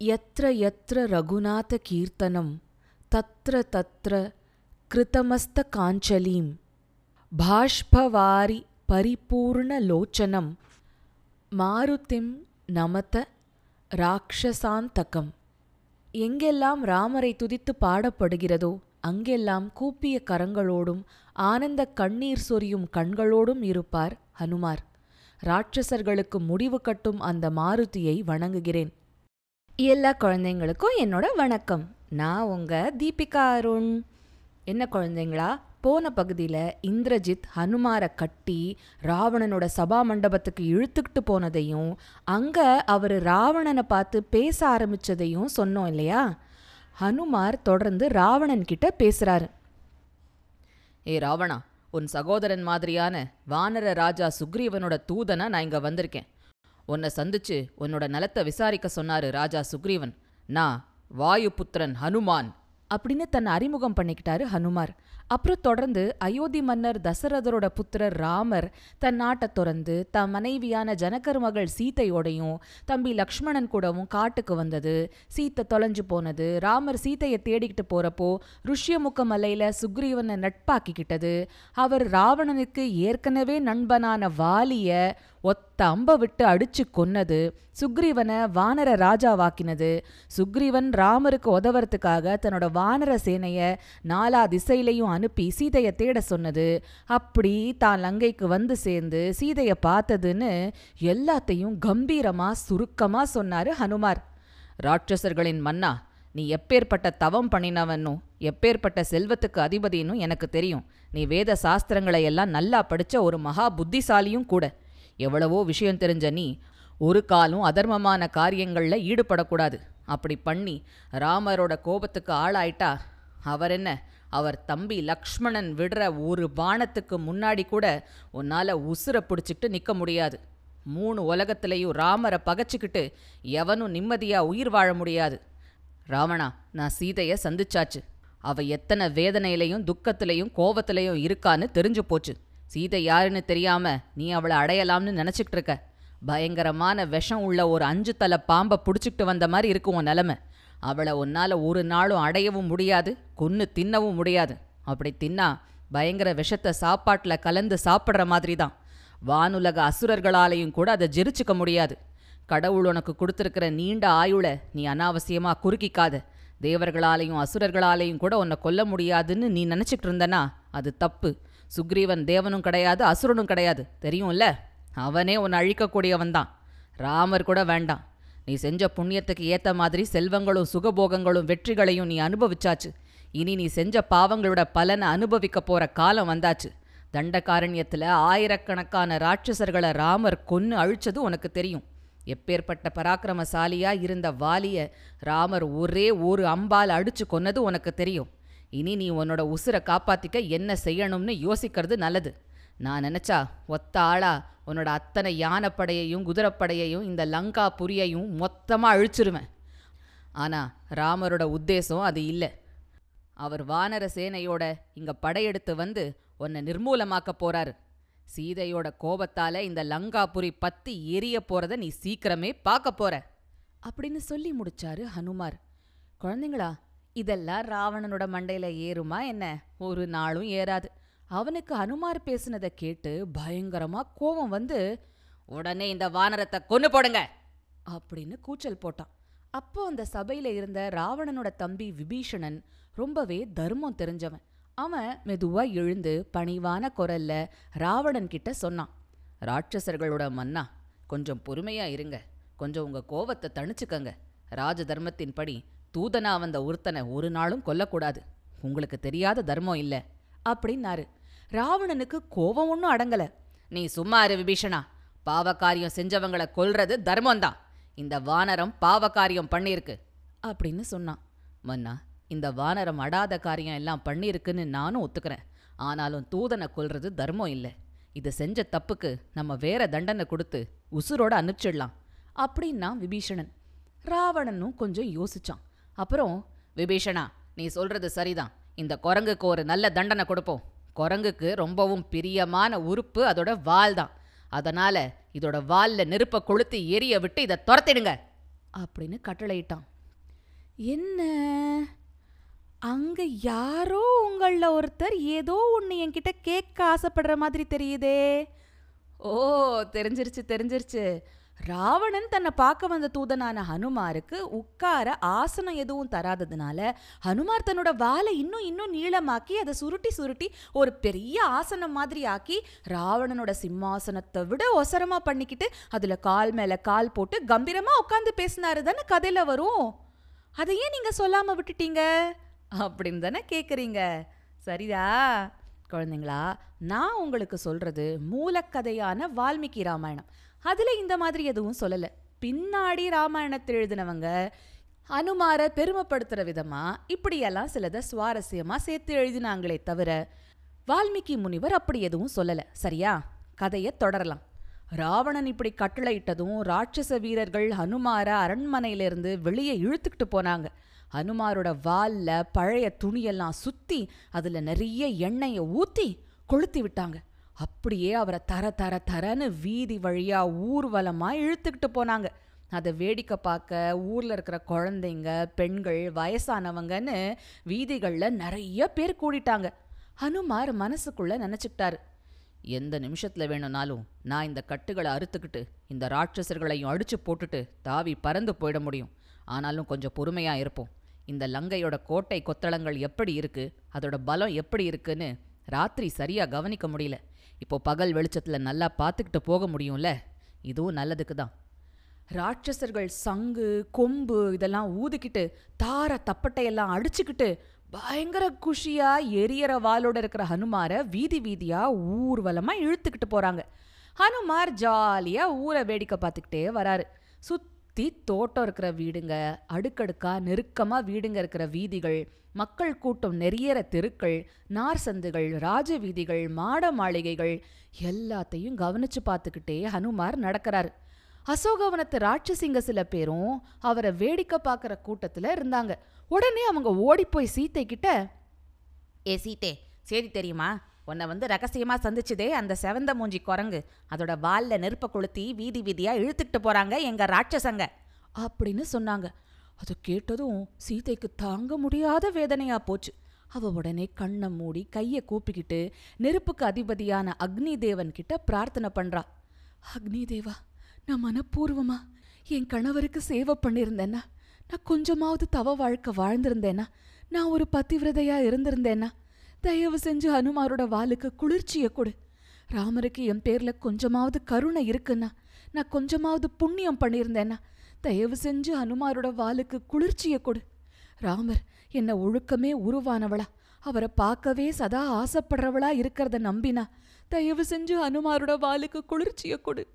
यत्र यत्र रघुनाथकीर्तनं तत्र तत्र कृतमस्तकाञ्चलीं बाष्पवारि परिपूर्णलोचनं மாருதிம் நமத ராட்சசாந்தகம் எங்கெல்லாம் ராமரை துதித்து பாடப்படுகிறதோ அங்கெல்லாம் கூப்பிய கரங்களோடும் ஆனந்த கண்ணீர் சொரியும் கண்களோடும் இருப்பார் ஹனுமார் ராட்சசர்களுக்கு முடிவு கட்டும் அந்த மாருதியை வணங்குகிறேன் எல்லா குழந்தைங்களுக்கும் என்னோட வணக்கம். நான் உங்கள் தீபிகா அருண். என்ன குழந்தைங்களா? போன பகுதியில் இந்திரஜித் ஹனுமாரை கட்டி ராவணனோட சபா மண்டபத்துக்கு இழுத்துக்கிட்டு போனதையும் அங்கே அவர் ராவணனை பார்த்து பேச ஆரம்பிச்சதையும் சொன்னோம் இல்லையா? ஹனுமார் தொடர்ந்து ராவணன் கிட்ட பேசுகிறாரு ஏ ராவணா உன் சகோதரன் மாதிரியான வானர ராஜா சுக்ரீவனோட தூதனா நான் இங்கே வந்திருக்கேன். உன்னை சந்திச்சு உன்னோட நலத்தை விசாரிக்க சொன்னாரு ராஜா சுக்ரீவன். நான் வாயுபுத்திரன் ஹனுமான். அப்படின்னு தன்னை அறிமுகம் பண்ணிக்கிட்டாரு ஹனுமார். அப்புறம் தொடர்ந்து அயோத்தி மன்னர் தசரதரோட புத்திரர் ராமர் தன் நாட்டை துறந்து தன் மனைவியான ஜனகர் மகள் சீதையோடையும் தம்பி லக்ஷ்மணன் கூடவும் காட்டுக்கு வந்தது. சீத்தை தொலைஞ்சு போனது. ராமர் சீதையை தேடிக்கிட்டு போறப்போ ருஷ்யமுக்க மலையில சுக்ரீவனை நட்பாக்கிக்கிட்டது. அவர் ராவணனுக்கு ஏற்கனவே நண்பனான வாலிய ஒத்த அம்ப விட்டு அடிச்சு கொன்னது சுக்ரீவனை வானர ராஜாவாக்கினது. சுக்ரீவன் ராமருக்கு உதவறதுக்காக தன்னோட வானர சேனைய நாலா திசையிலையும் அனுப்பி சீதையை தேட சொன்னது. அப்படி தான் லங்கைக்கு வந்து சேர்ந்து சீதையை பார்த்ததுன்னு எல்லாத்தையும் கம்பீரமா சுருக்கமா சொன்னாரு ஹனுமார். ராட்சசர்களின் மன்னா நீ எப்பேற்பட்ட தவம் பண்ணினவனும் எப்பேற்பட்ட செல்வத்துக்கு அதிபதினும் எனக்கு தெரியும். நீ வேத சாஸ்திரங்களை எல்லாம் நல்லா படிச்ச ஒரு மகா புத்திசாலியும் கூட. எவ்வளவோ விஷயம் தெரிஞ்ச நீ ஒரு காலும் அதர்மமான காரியங்களில் ஈடுபடக்கூடாது. அப்படி பண்ணி ராமரோட கோபத்துக்கு ஆளாயிட்டா அவர் என்ன? அவர் தம்பி லக்ஷ்மணன் விடுற ஒரு பானத்துக்கு முன்னாடி கூட உன்னால் உசுரை பிடிச்சிக்கிட்டு நிற்க முடியாது. மூணு உலகத்திலையும் ராமரை பகச்சிக்கிட்டு எவனும் நிம்மதியாக உயிர் வாழ முடியாது. ராவணா நான் சீதையை சந்திச்சாச்சு. அவ எத்தனை வேதனையிலையும் துக்கத்திலையும் கோபத்திலையும் இருக்கான்னு தெரிஞ்சு போச்சு. சீதை யாருன்னு தெரியாம நீ அவளை அடையலாம்னு நினச்சிக்கிட்டு இருக்க பயங்கரமான விஷம் உள்ள ஒரு அஞ்சு தலை பாம்பை பிடிச்சிக்கிட்டு வந்த மாதிரி இருக்கும் உன் நிலமை. அவளை உன்னால் ஒரு நாளும் அடையவும் முடியாது கொன்று தின்னவும் முடியாது. அப்படி தின்னா பயங்கர விஷத்தை சாப்பாட்டில் கலந்து சாப்பிட்ற மாதிரி தான் வானுலக அசுரர்களாலையும் கூட அதை ஜெரிச்சுக்க முடியாது. கடவுள் உனக்கு கொடுத்துருக்கிற நீண்ட ஆயுளை நீ அனாவசியமாக குறுக்கிக்காத. தேவர்களாலையும் அசுரர்களாலையும் கூட உன்னை கொல்ல முடியாதுன்னு நீ நினச்சிட்டு இருந்தனா அது தப்பு. சுக்ரீவன் தேவனும் கிடையாது அசுரனும் கிடையாது. தெரியும்ல? அவனே உன்னை அழிக்கக்கூடியவன் தான் ராமர் கூட வேண்டாம். நீ செஞ்ச புண்ணியத்துக்கு ஏற்ற மாதிரி செல்வங்களும் சுகபோகங்களும் வெற்றிகளையும் நீ அனுபவிச்சாச்சு. இனி நீ செஞ்ச பாவங்களோட பலனை அனுபவிக்க போற காலம் வந்தாச்சு. தண்டகாரண்யத்துல ஆயிரக்கணக்கான ராட்சசர்களை ராமர் கொன்னு அழிச்சது உனக்கு தெரியும். எப்பேற்பட்ட பராக்கிரமசாலியாக இருந்த வாலிய ராமர் ஒரே ஒரு அம்பால் அடித்து கொன்னது உனக்கு தெரியும். இனி நீ உன்னோட உசுரை காப்பாத்திக்க என்ன செய்யணும்னு யோசிக்கிறது நல்லது. நான் நினைச்சா ஒத்த ஆளா உன்னோட அத்தனை யானைப்படையையும் குதிரைப்படையையும் இந்த லங்கா புரியையும் மொத்தமாக அழிச்சிருவேன். ஆனால் ராமரோட உத்தேசம் அது இல்லை. அவர் வானர சேனையோட இங்க படையெடுத்து வந்து உன்னை நிர்மூலமாக்க போறாரு. சீதையோட கோபத்தால இந்த லங்காபுரி பத்தி எரிய போறத நீ சீக்கிரமே பார்க்க போற. அப்படின்னு சொல்லி முடிச்சாரு ஹனுமார். குழந்தைங்களா இதெல்லாம் ராவணனோட மண்டையில ஏறுமா என்ன? ஒரு நாளும் ஏறாது. அவனுக்கு அனுமார் பேசுனதை கேட்டு பயங்கரமா கோபம் வந்து உடனே இந்த வானரத்தை கொன்னு போடுங்க! அப்படின்னு கூச்சல் போட்டான். அப்போ அந்த சபையில இருந்த ராவணனோட தம்பி விபீஷணன் ரொம்பவே தர்மம் தெரிஞ்சவன். அவன் மெதுவா எழுந்து பணிவான குரல்ல ராவணன் கிட்ட சொன்னான் ராட்சசர்களோட மன்னா கொஞ்சம் பொறுமையா இருங்க. கொஞ்சம் உங்க கோவத்தை தணிச்சுக்கங்க. ராஜ தர்மத்தின்படி தூதனா வந்த ஒருத்தனை ஒரு நாளும் கொல்லக்கூடாது. உங்களுக்கு தெரியாத தர்மம் இல்ல அப்படின்னாரு. ராவணனுக்கு கோபம் ஒன்றும் அடங்கல. நீ சும்மா இரு விபீஷணா. பாவக்காரியம் செஞ்சவங்கள கொல்றது தர்மம்தான். இந்த வானரம் பாவக்காரியம் பண்ணியிருக்கு அப்படின்னு சொன்னான். மன்னா இந்த வானரம் அடாத காரியம் எல்லாம் பண்ணியிருக்குன்னு நானும் ஒத்துக்கிறேன். ஆனாலும் தூதனை கொல்றது தர்மம் இல்லை. இது செஞ்ச தப்புக்கு நம்ம வேற தண்டனை கொடுத்து உசுரோட அனுப்பிச்சிடலாம் அப்படின்னா விபீஷணன். ராவணனும் கொஞ்சம் யோசிச்சான். அப்புறம் விபீஷணா நீ சொல்றது சரிதான். இந்த குரங்குக்கு ஒரு நல்ல தண்டனை கொடுப்போம். குரங்குக்கு ரொம்பவும் பிரியமான உறுப்பு அதோட வால் தான். அதனால இதோட வால்ல நெருப்பை கொளுத்தி எரிய விட்டு இதை துரத்திடுங்க. அப்படின்னு கட்டளையிட்டான். என்ன? அங்க யாரோ உங்களில் ஒருத்தர் ஏதோ ஒன்று என்கிட்ட கேட்க ஆசைப்படுற மாதிரி தெரியுதே. ஓ தெரிஞ்சிருச்சு தெரிஞ்சிருச்சு. ராவணன் தன்னை பார்க்க வந்த தூதனான ஹனுமாருக்கு உட்கார ஆசனம் எதுவும் தராததுனால ஹனுமார் தன்னோட வாலை இன்னும் இன்னும் நீளமாக்கி அதை சுருட்டி சுருட்டி ஒரு பெரிய ஆசனம் மாதிரி ஆக்கி ராவணனோட சிம்மாசனத்தை விட ஒசரமா பண்ணிக்கிட்டு அதுல கால் மேல கால் போட்டு கம்பீரமா உட்காந்து பேசினாரு தானே கதையில வரும். அதை ஏன் நீங்க சொல்லாம விட்டுட்டீங்க? அப்படின்னு தானே கேட்குறீங்க சரிதா? குழந்தைங்களா நான் உங்களுக்கு சொல்றது மூலக்கதையான வால்மீகி ராமாயணம். அதில் இந்த மாதிரி எதுவும் சொல்லலை. பின்னாடி ராமாயணத்தை எழுதினவங்க அனுமாரை பெருமைப்படுத்துகிற விதமா இப்படியெல்லாம் சிலதை சுவாரஸ்யமா சேர்த்து எழுதினாங்களே தவிர வால்மீகி முனிவர் அப்படி எதுவும் சொல்லலை. சரியா? கதையை தொடரலாம். ராவணன் இப்படி கட்டளையிட்டதும் ராட்சச வீரர்கள் ஹனுமார அரண்மனையிலிருந்து வெளியே இழுத்துக்கிட்டு போனாங்க. ஹனுமாரோட வாலில் பழைய துணியெல்லாம் சுற்றி அதில் நிறைய எண்ணெயை ஊற்றி கொளுத்தி விட்டாங்க. அப்படியே அவரை தர தர தரன்னு வீதி வழியா ஊர்வலமா இழுத்துக்கிட்டு போனாங்க. அதை வேடிக்கை பார்க்க ஊர்ல இருக்கிற குழந்தைங்க பெண்கள் வயசானவங்கன்னு வீதிகளில் நிறைய பேர் கூடிட்டாங்க. ஹனுமார் மனசுக்குள்ள நினச்சிக்கிட்டாரு. எந்த நிமிஷத்தில் வேணும்னாலும் நான் இந்த கட்டுகளை அறுத்துக்கிட்டு இந்த ராட்சசர்களையும் அடித்து போட்டுட்டு தாவி பறந்து போயிட முடியும். ஆனாலும் கொஞ்சம் பொறுமையாக இருப்போம். இந்த லங்கையோட கோட்டை கொத்தளங்கள் எப்படி இருக்குது அதோட பலம் எப்படி இருக்குன்னு ராத்திரி சரியாக கவனிக்க முடியல. இப்போ பகல் வெளிச்சத்தில் நல்லா பார்த்துக்கிட்டு போக முடியும்ல? இதுவும் நல்லதுக்கு தான் ராட்சசர்கள் சங்கு கொம்பு இதெல்லாம் ஊதிக்கிட்டு தார தப்பட்டையெல்லாம் அடிச்சுக்கிட்டு பயங்கர குஷியா எரியற வாளோட இருக்கிற ஹனுமாரை வீதி வீதியா ஊர்வலமா இழுத்துக்கிட்டு போறாங்க. ஹனுமார் ஜாலியா ஊரை வேடிக்கை பார்த்துக்கிட்டே வராரு. சுற்றி தோட்டம் இருக்கிற வீடுங்க. அடுக்கடுக்கா நெருக்கமா வீடுங்க இருக்கிற வீதிகள் மக்கள் கூட்டம் நெறியற தெருக்கள் நார் சந்துகள் ராஜ வீதிகள் மாட மாளிகைகள் எல்லாத்தையும் கவனிச்சு பார்த்துக்கிட்டே ஹனுமார் நடக்கிறாரு. அசோகவனத்து ராட்சசிங்க சில பேரும் அவரை வேடிக்கை பார்க்குற கூட்டத்தில் இருந்தாங்க. உடனே அவங்க ஓடிப்போய் சீத்தை கிட்ட ஏ சீத்தே சரி தெரியுமா? உன்னை வந்து ரகசியமாக சந்திச்சதே அந்த செவந்த மூஞ்சி குரங்கு. அதோட வால்ல நெருப்பை கொளுத்தி வீதி வீதியாக இழுத்துக்கிட்டு போகிறாங்க எங்கள் ராட்சசங்க. அப்படின்னு சொன்னாங்க. அது கேட்டதும் சீதைக்கு தாங்க முடியாத வேதனையா போச்சு. அவ உடனே கண்ணை மூடி கையை கூப்பிக்கிட்டு நெருப்புக்கு அதிபதியான அக்னி தேவன் கிட்ட பிரார்த்தனை பண்றா. அக்னி தேவா நான் மனப்பூர்வமா என் கணவருக்கு சேவை பண்ணியிருந்தேன்னா நான் கொஞ்சமாவது தவ வாழ்க்கை வாழ்ந்திருந்தேன்னா நான் ஒரு பத்திவிரதையா இருந்திருந்தேன்னா தயவு செஞ்சு ஹனுமாரோட வாளுக்கு குளிர்ச்சியை கொடு. ராமருக்கு என் பேர்ல கொஞ்சமாவது கருணை இருக்குன்னா நான் கொஞ்சமாவது புண்ணியம் பண்ணியிருந்தேன்னா தயவு செஞ்சு ஹனுமாரோட வாளுக்கு குளிர்ச்சியை கொடு. ராமர் என்ன ஒழுக்கமே உருவானவளா அவரை பார்க்கவே சதா ஆசைப்படுறவளா இருக்கிறத நம்பினா தயவு செஞ்சு ஹனுமாரோட வாளுக்கு குளிர்ச்சியை கொடு.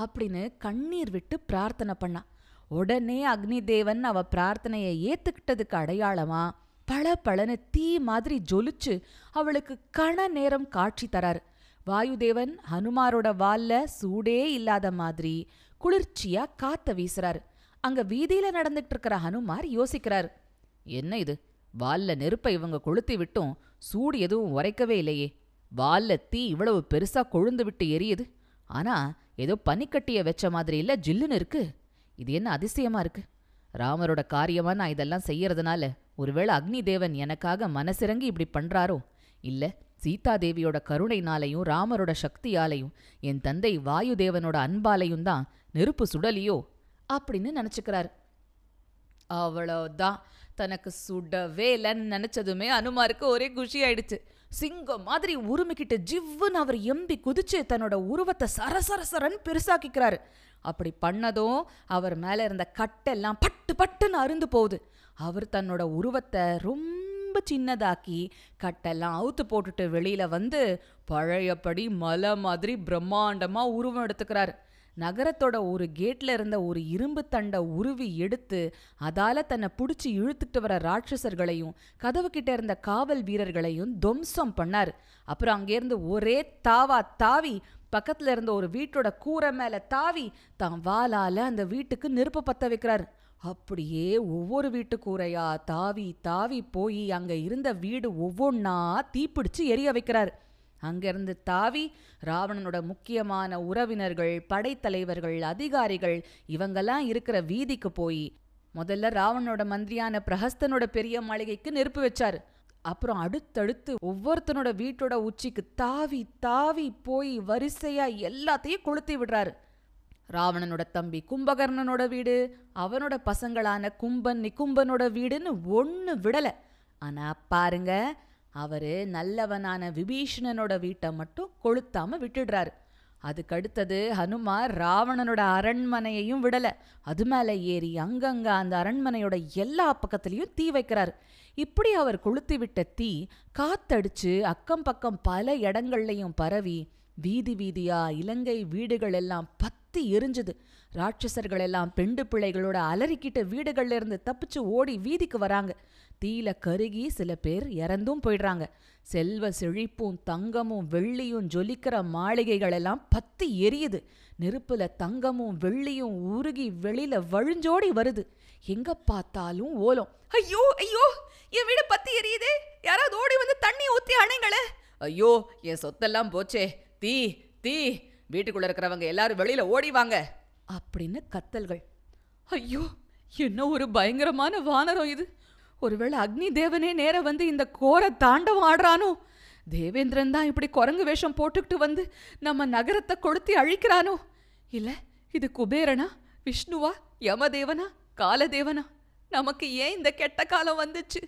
அப்படின்னு கண்ணீர் விட்டு பிரார்த்தனை பண்ணா. உடனே அக்னி தேவன் அவ பிரார்த்தனையை ஏத்துக்கிட்டதுக்கு அடையாளமா? பள பழன தீ மாதிரி ஜொலிச்சு அவளுக்கு கண நேரம் காட்சி தராரு. வாயுதேவன் ஹனுமாரோட வால்ல சூடே இல்லாத மாதிரி குளிர்ச்சியா காத்த வீசுறாரு. அங்க வீதியில நடந்துட்டு இருக்கிற ஹனுமார் யோசிக்கிறார். என்ன இது? வால்ல நெருப்பை இவங்க கொளுத்தி விட்டும் சூடு எதுவும் உரைக்கவே இல்லையே. வால்ல தீ இவ்வளவு பெருசா கொழுந்து விட்டு எரியுது. ஆனா ஏதோ பனிக்கட்டிய வெச்ச மாதிரி இல்ல ஜில்லுன்னு இருக்கு. இது என்ன அதிசயமா இருக்கு? ராமரோட காரியமா நான் இதெல்லாம் செய்யறதுனால ஒருவேளை அக்னி தேவன் எனக்காக மனசிறங்கி இப்படி பண்றாரோ? இல்ல சீதாதேவியோட கருணைனாலையும் ராமரோட சக்தியாலையும் என் தந்தை வாயுதேவனோட அன்பாலையும் தான் நெருப்பு சுடலியோ? அப்படின்னு நினச்சிக்கிறார். அவ்வளோதான் தனக்கு சுடவே இல்லைன்னு நினச்சதுமே அனுமாருக்கு ஒரே குஷி ஆயிடுச்சு. சிங்கம் மாதிரி உருமிக்கிட்டு ஜிவ்வுன்னு அவர் எம்பி குதிச்சு தன்னோட உருவத்தை சரசரசரன்னு பெருசாக்கிக்கிறாரு. அப்படி பண்ணதும் அவர் மேலே இருந்த கட்டெல்லாம் பட்டு பட்டுன்னு அருந்து போகுது. அவர் தன்னோட உருவத்தை ரொம்ப சின்னதாக்கி கட்டெல்லாம் அவுத்து போட்டுட்டு வெளியில வந்து பழையபடி மலை மாதிரி பிரம்மாண்டமா உருவம் எடுத்துக்கிறாரு. நகரத்தோட ஒரு கேட்ல இருந்த ஒரு இரும்பு தண்டை உருவி எடுத்து அதால தன்னை பிடிச்சி இழுத்துட்டு வர ராட்சசர்களையும் கதவு கிட்ட இருந்த காவல் வீரர்களையும் துவம்சம் பண்ணாரு. அப்புறம் அங்கேருந்து ஒரே தாவா தாவி பக்கத்துல இருந்த ஒரு வீட்டோட கூரை மேல தாவி தான் வாளால அந்த வீட்டுக்கு நெருப்பு பத்த வைக்கிறாரு. அப்படியே ஒவ்வொரு வீட்டு கூரையா தாவி தாவி போய் அங்க இருந்த வீடு ஒவ்வொன்னா தீப்பிடிச்சு எரிய வைக்கிறாரு. அங்கிருந்து தாவி ராவணனோட முக்கியமான உறவினர்கள் படைத்தலைவர்கள் அதிகாரிகள் இவங்கெல்லாம் இருக்கிற வீதிக்கு போய் முதல்ல ராவணனோட மந்திரியான பிரஹஸ்தனோட பெரிய மாளிகைக்கு நெருப்பு வச்சாரு. அப்புறம் அடுத்தடுத்து ஒவ்வொருத்தனோட வீட்டோட உச்சிக்கு தாவி தாவி போய் வரிசையா எல்லாத்தையும் கொளுத்தி விடுறாரு. ராவணனோட தம்பி கும்பகர்ணனோட வீடு அவனோட பசங்களான கும்பன் நிக்கும்பனோட வீடுன்னு ஒன்று விடலை. ஆனா பாருங்க அவரு நல்லவனான விபீஷணனோட வீட்டை மட்டும் கொளுத்தாம விட்டுடுறாரு. அதுக்கு அடுத்தது ஹனுமார் ராவணனோட அரண்மனையையும் விடல. அது மேல ஏறி அங்கங்க அந்த அரண்மனையோட எல்லா பக்கத்துலயும் தீ வைக்கிறாரு. இப்படி அவர் கொளுத்தி விட்ட தீ காத்தடிச்சு அக்கம் பக்கம் பல இடங்கள்லையும் பரவி வீதி வீதியா இலங்கை வீடுகள் எல்லாம் பத்து எரிஞ்சுது. ராட்சசர்கள் எல்லாம் பெண்டு பிள்ளைகளோட அலறிக்கிட்ட வீடுகள்ல இருந்து தப்பிச்சு ஓடி வீதிக்கு வராங்க. தீயில கருகி சில பேர் இறந்தும் போயிடுறாங்க. செல்வ செழிப்பும் தங்கமும் வெள்ளியும் ஜொலிக்கிற மாளிகைகள் எல்லாம் பத்தி எரியுது. நெருப்புல தங்கமும் வெள்ளியும் உருகி வெளியில வழிஞ்சோடி வருது. எங்க பார்த்தாலும் ஓலம். ஐயோ ஐயோ என் வீடு பத்தி எரியுதே. யாராவது ஓடி வந்து தண்ணி ஊத்தி அணைங்களே. ஐயோ என் சொத்தெல்லாம் போச்சே. தீ தீ வீட்டுக்குள்ள இருக்கிறவங்க எல்லாரும் வெளியில ஓடி வாங்க. அப்படின்னு கத்தல்கள். ஐயோ என்ன ஒரு பயங்கரமான வானரம் இது. ஒருவேளை அக்னி தேவனே நேர வந்து இந்த கோர தாண்டவம் ஆடுறானோ? தேவேந்திரன் தான் இப்படி குரங்கு வேஷம் போட்டுக்கிட்டு வந்து நம்ம நகரத்தை கொளுத்தி அழிக்கிறானோ? இல்ல இது குபேரனா விஷ்ணுவா யமதேவனா காலதேவனா? நமக்கு ஏன் இந்த கெட்ட காலம் வந்துச்சு?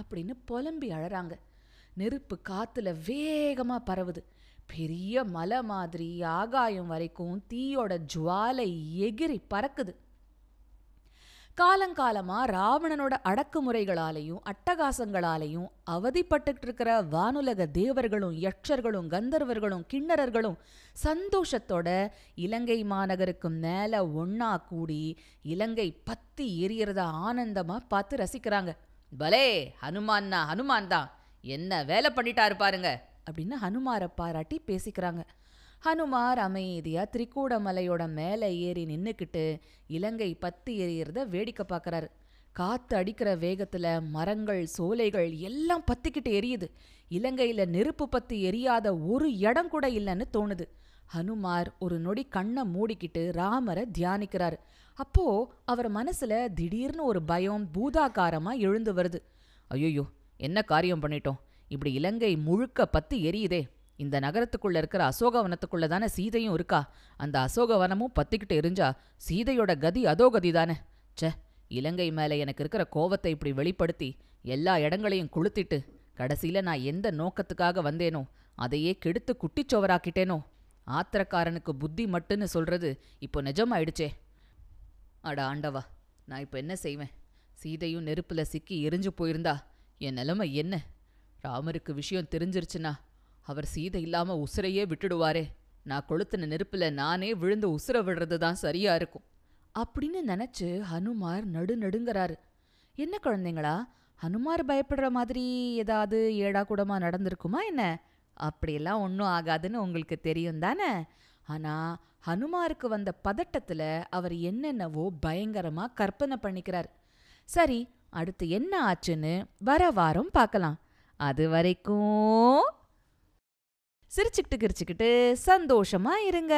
அப்படின்னு புலம்பி அழறாங்க. நெருப்பு காத்துல வேகமா பரவுது. பெரிய மலை மாதிரி ஆகாயம் வரைக்கும் தீயோட ஜுவாலை எகிரி பறக்குது. காலங்காலமா ராவணனோட அடக்குமுறைகளாலையும் அட்டகாசங்களாலையும் அவதிப்பட்டுக்கிட்டு இருக்கிற வானுலக தேவர்களும் யட்சர்களும் கந்தர்வர்களும் கிண்ணறர்களும் சந்தோஷத்தோட இலங்கை மாநகருக்கு மேல ஒன்னா கூடி இலங்கை பத்தி எரியறத ஆனந்தமா பார்த்து ரசிக்கிறாங்க. பலே ஹனுமான்னா ஹனுமான் தான் என்ன வேலை பண்ணிட்டாரு பாருங்க. அப்படின்னு ஹனுமாரை பாராட்டி பேசிக்கிறாங்க. ஹனுமார் அமைதியா திரிகூடமலையோட மேலே ஏறி நின்றுக்கிட்டு இலங்கை பத்தி எரியறத வேடிக்கை பார்க்கறாரு காத்து அடிக்கிற வேகத்துல மரங்கள் சோலைகள் எல்லாம் பத்திக்கிட்டு எரியுது. இலங்கையில நெருப்பு பத்தி எரியாத ஒரு இடம் கூட இல்லைன்னு தோணுது. ஹனுமார் ஒரு நொடி கண்ணை மூடிக்கிட்டு ராமரை தியானிக்கிறார். அப்போ அவர் மனசுல திடீர்னு ஒரு பயம் பூதாகாரமா எழுந்து வருது. ஐயோ என்ன காரியம் பண்ணிட்டோம்? இப்படி இலங்கை முழுக்க பத்து எரியுதே. இந்த நகரத்துக்குள்ள இருக்கிற அசோகவனத்துக்குள்ள தானே சீதையும் இருக்கா? அந்த அசோகவனமும் பத்திக்கிட்டு எரிஞ்சா சீதையோட கதி அதோ கதி தானே ச்சே இலங்கை மேலே எனக்கு இருக்கிற கோவத்தை இப்படி வெளிப்படுத்தி எல்லா இடங்களையும் கொளுத்திட்டு கடைசியில நான் எந்த நோக்கத்துக்காக வந்தேனோ அதையே கெடுத்து குட்டிச்சோவராக்கிட்டேனோ. ஆத்திரக்காரனுக்கு புத்தி மட்டுன்னு சொல்றது இப்போ நிஜமாயிடுச்சே. அட ஆண்டவா நான் இப்போ என்ன செய்வேன்? சீதையும் நெருப்புல சிக்கி எரிஞ்சு போயிருந்தா என் நிலைமை என்ன? ராமருக்கு விஷயம் தெரிஞ்சிருச்சுன்னா அவர் சீதை இல்லாம உசுரையே விட்டுடுவாரே. நான் கொளுத்தின நெருப்புல நானே விழுந்து உசுர விடுறது தான் சரியா இருக்கும். அப்படின்னு நினைச்சு ஹனுமார் நடு நடுங்கறாரு. என்ன குழந்தைங்களா? ஹனுமார் பயப்படுற மாதிரி ஏதாவது ஏடா கூடமா நடந்திருக்குமா என்ன? அப்படியெல்லாம் ஒன்றும் ஆகாதுன்னு உங்களுக்கு தெரியும் தானே? ஆனா ஹனுமாருக்கு வந்த பதட்டத்துல அவர் என்னென்னவோ பயங்கரமா கற்பனை பண்ணிக்கிறார். சரி அடுத்து என்ன ஆச்சுன்னு வர வாரம் பார்க்கலாம். அது வரைக்கும் சிரிச்சுக்கிட்டு கிரிச்சுக்கிட்டு சந்தோஷமா இருங்க.